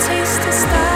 taste the stars.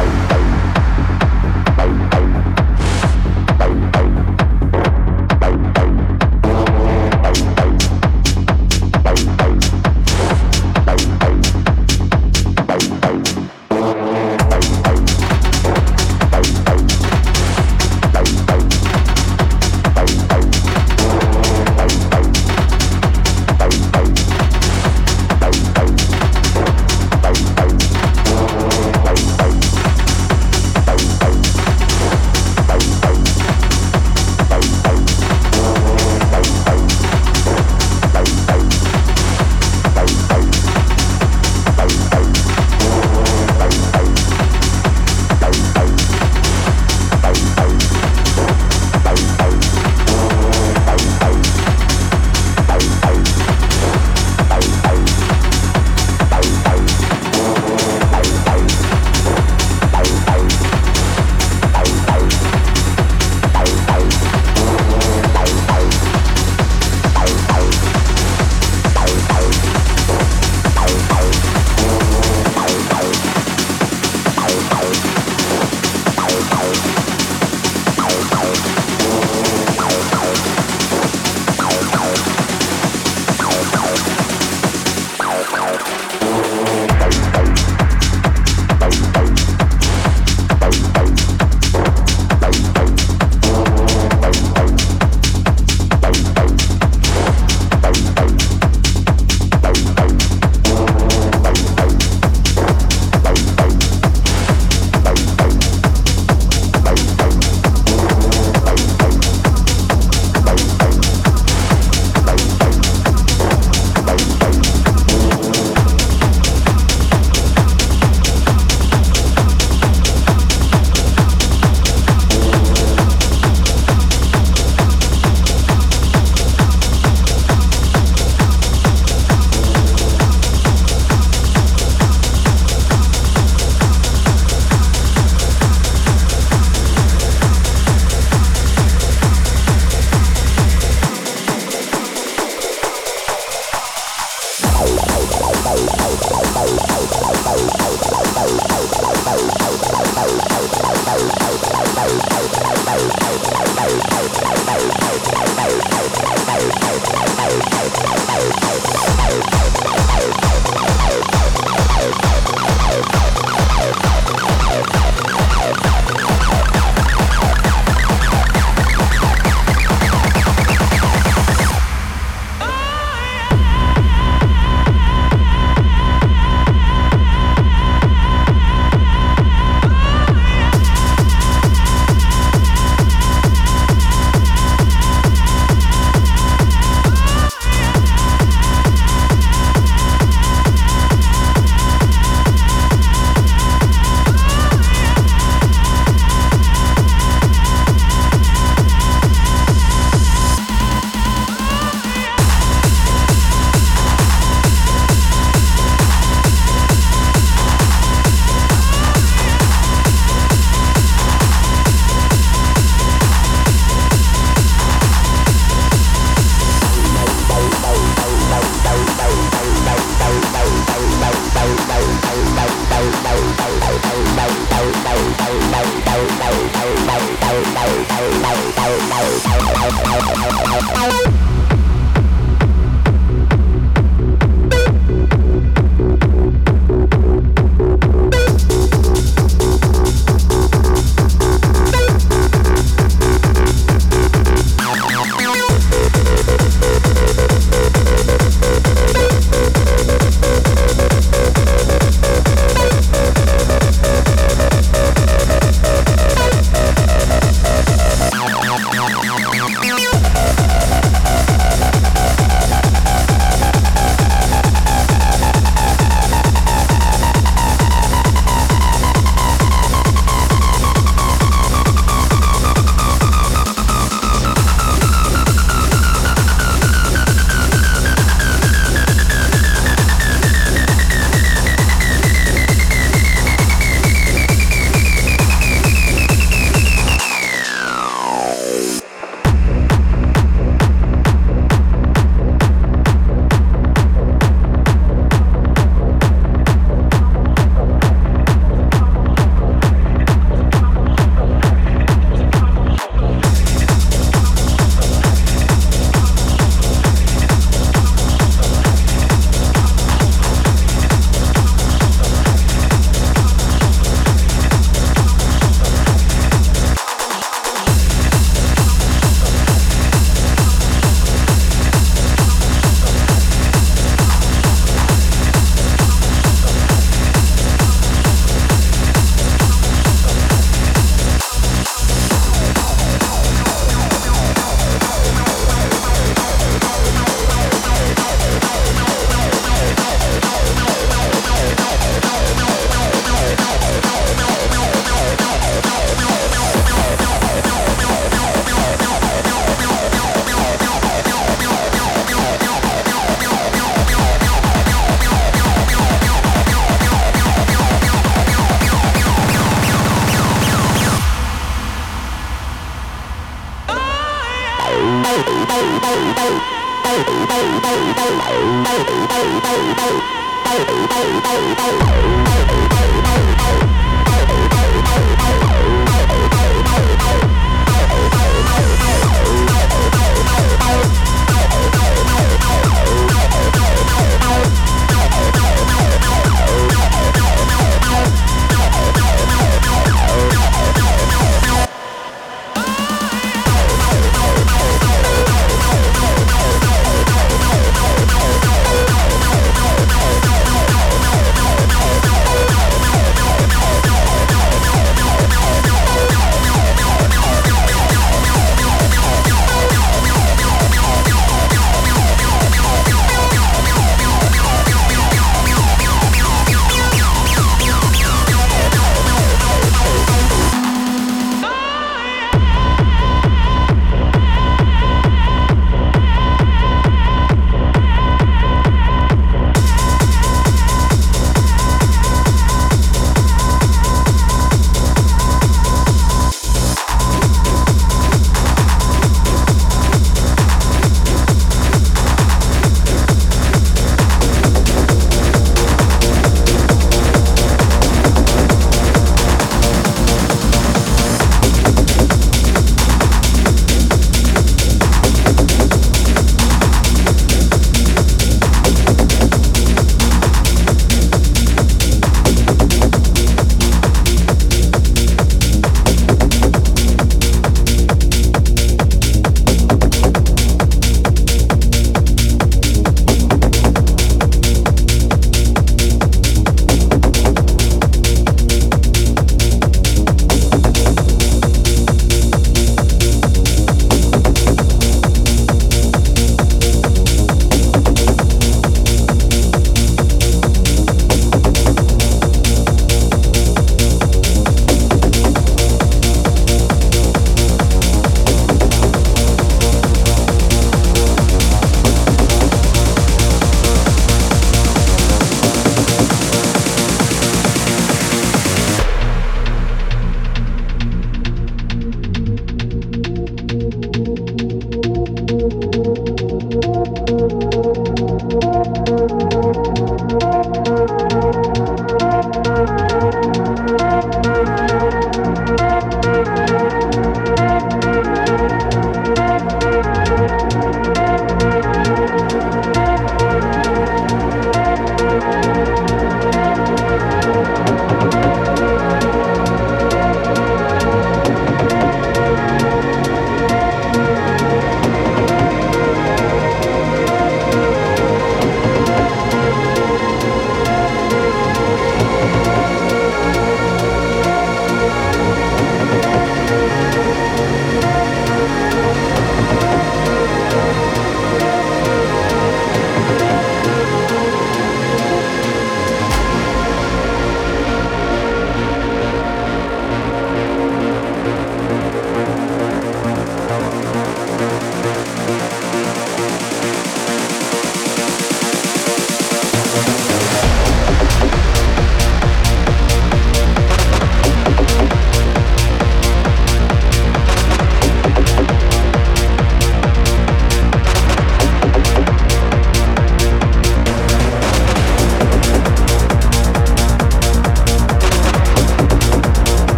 Bye.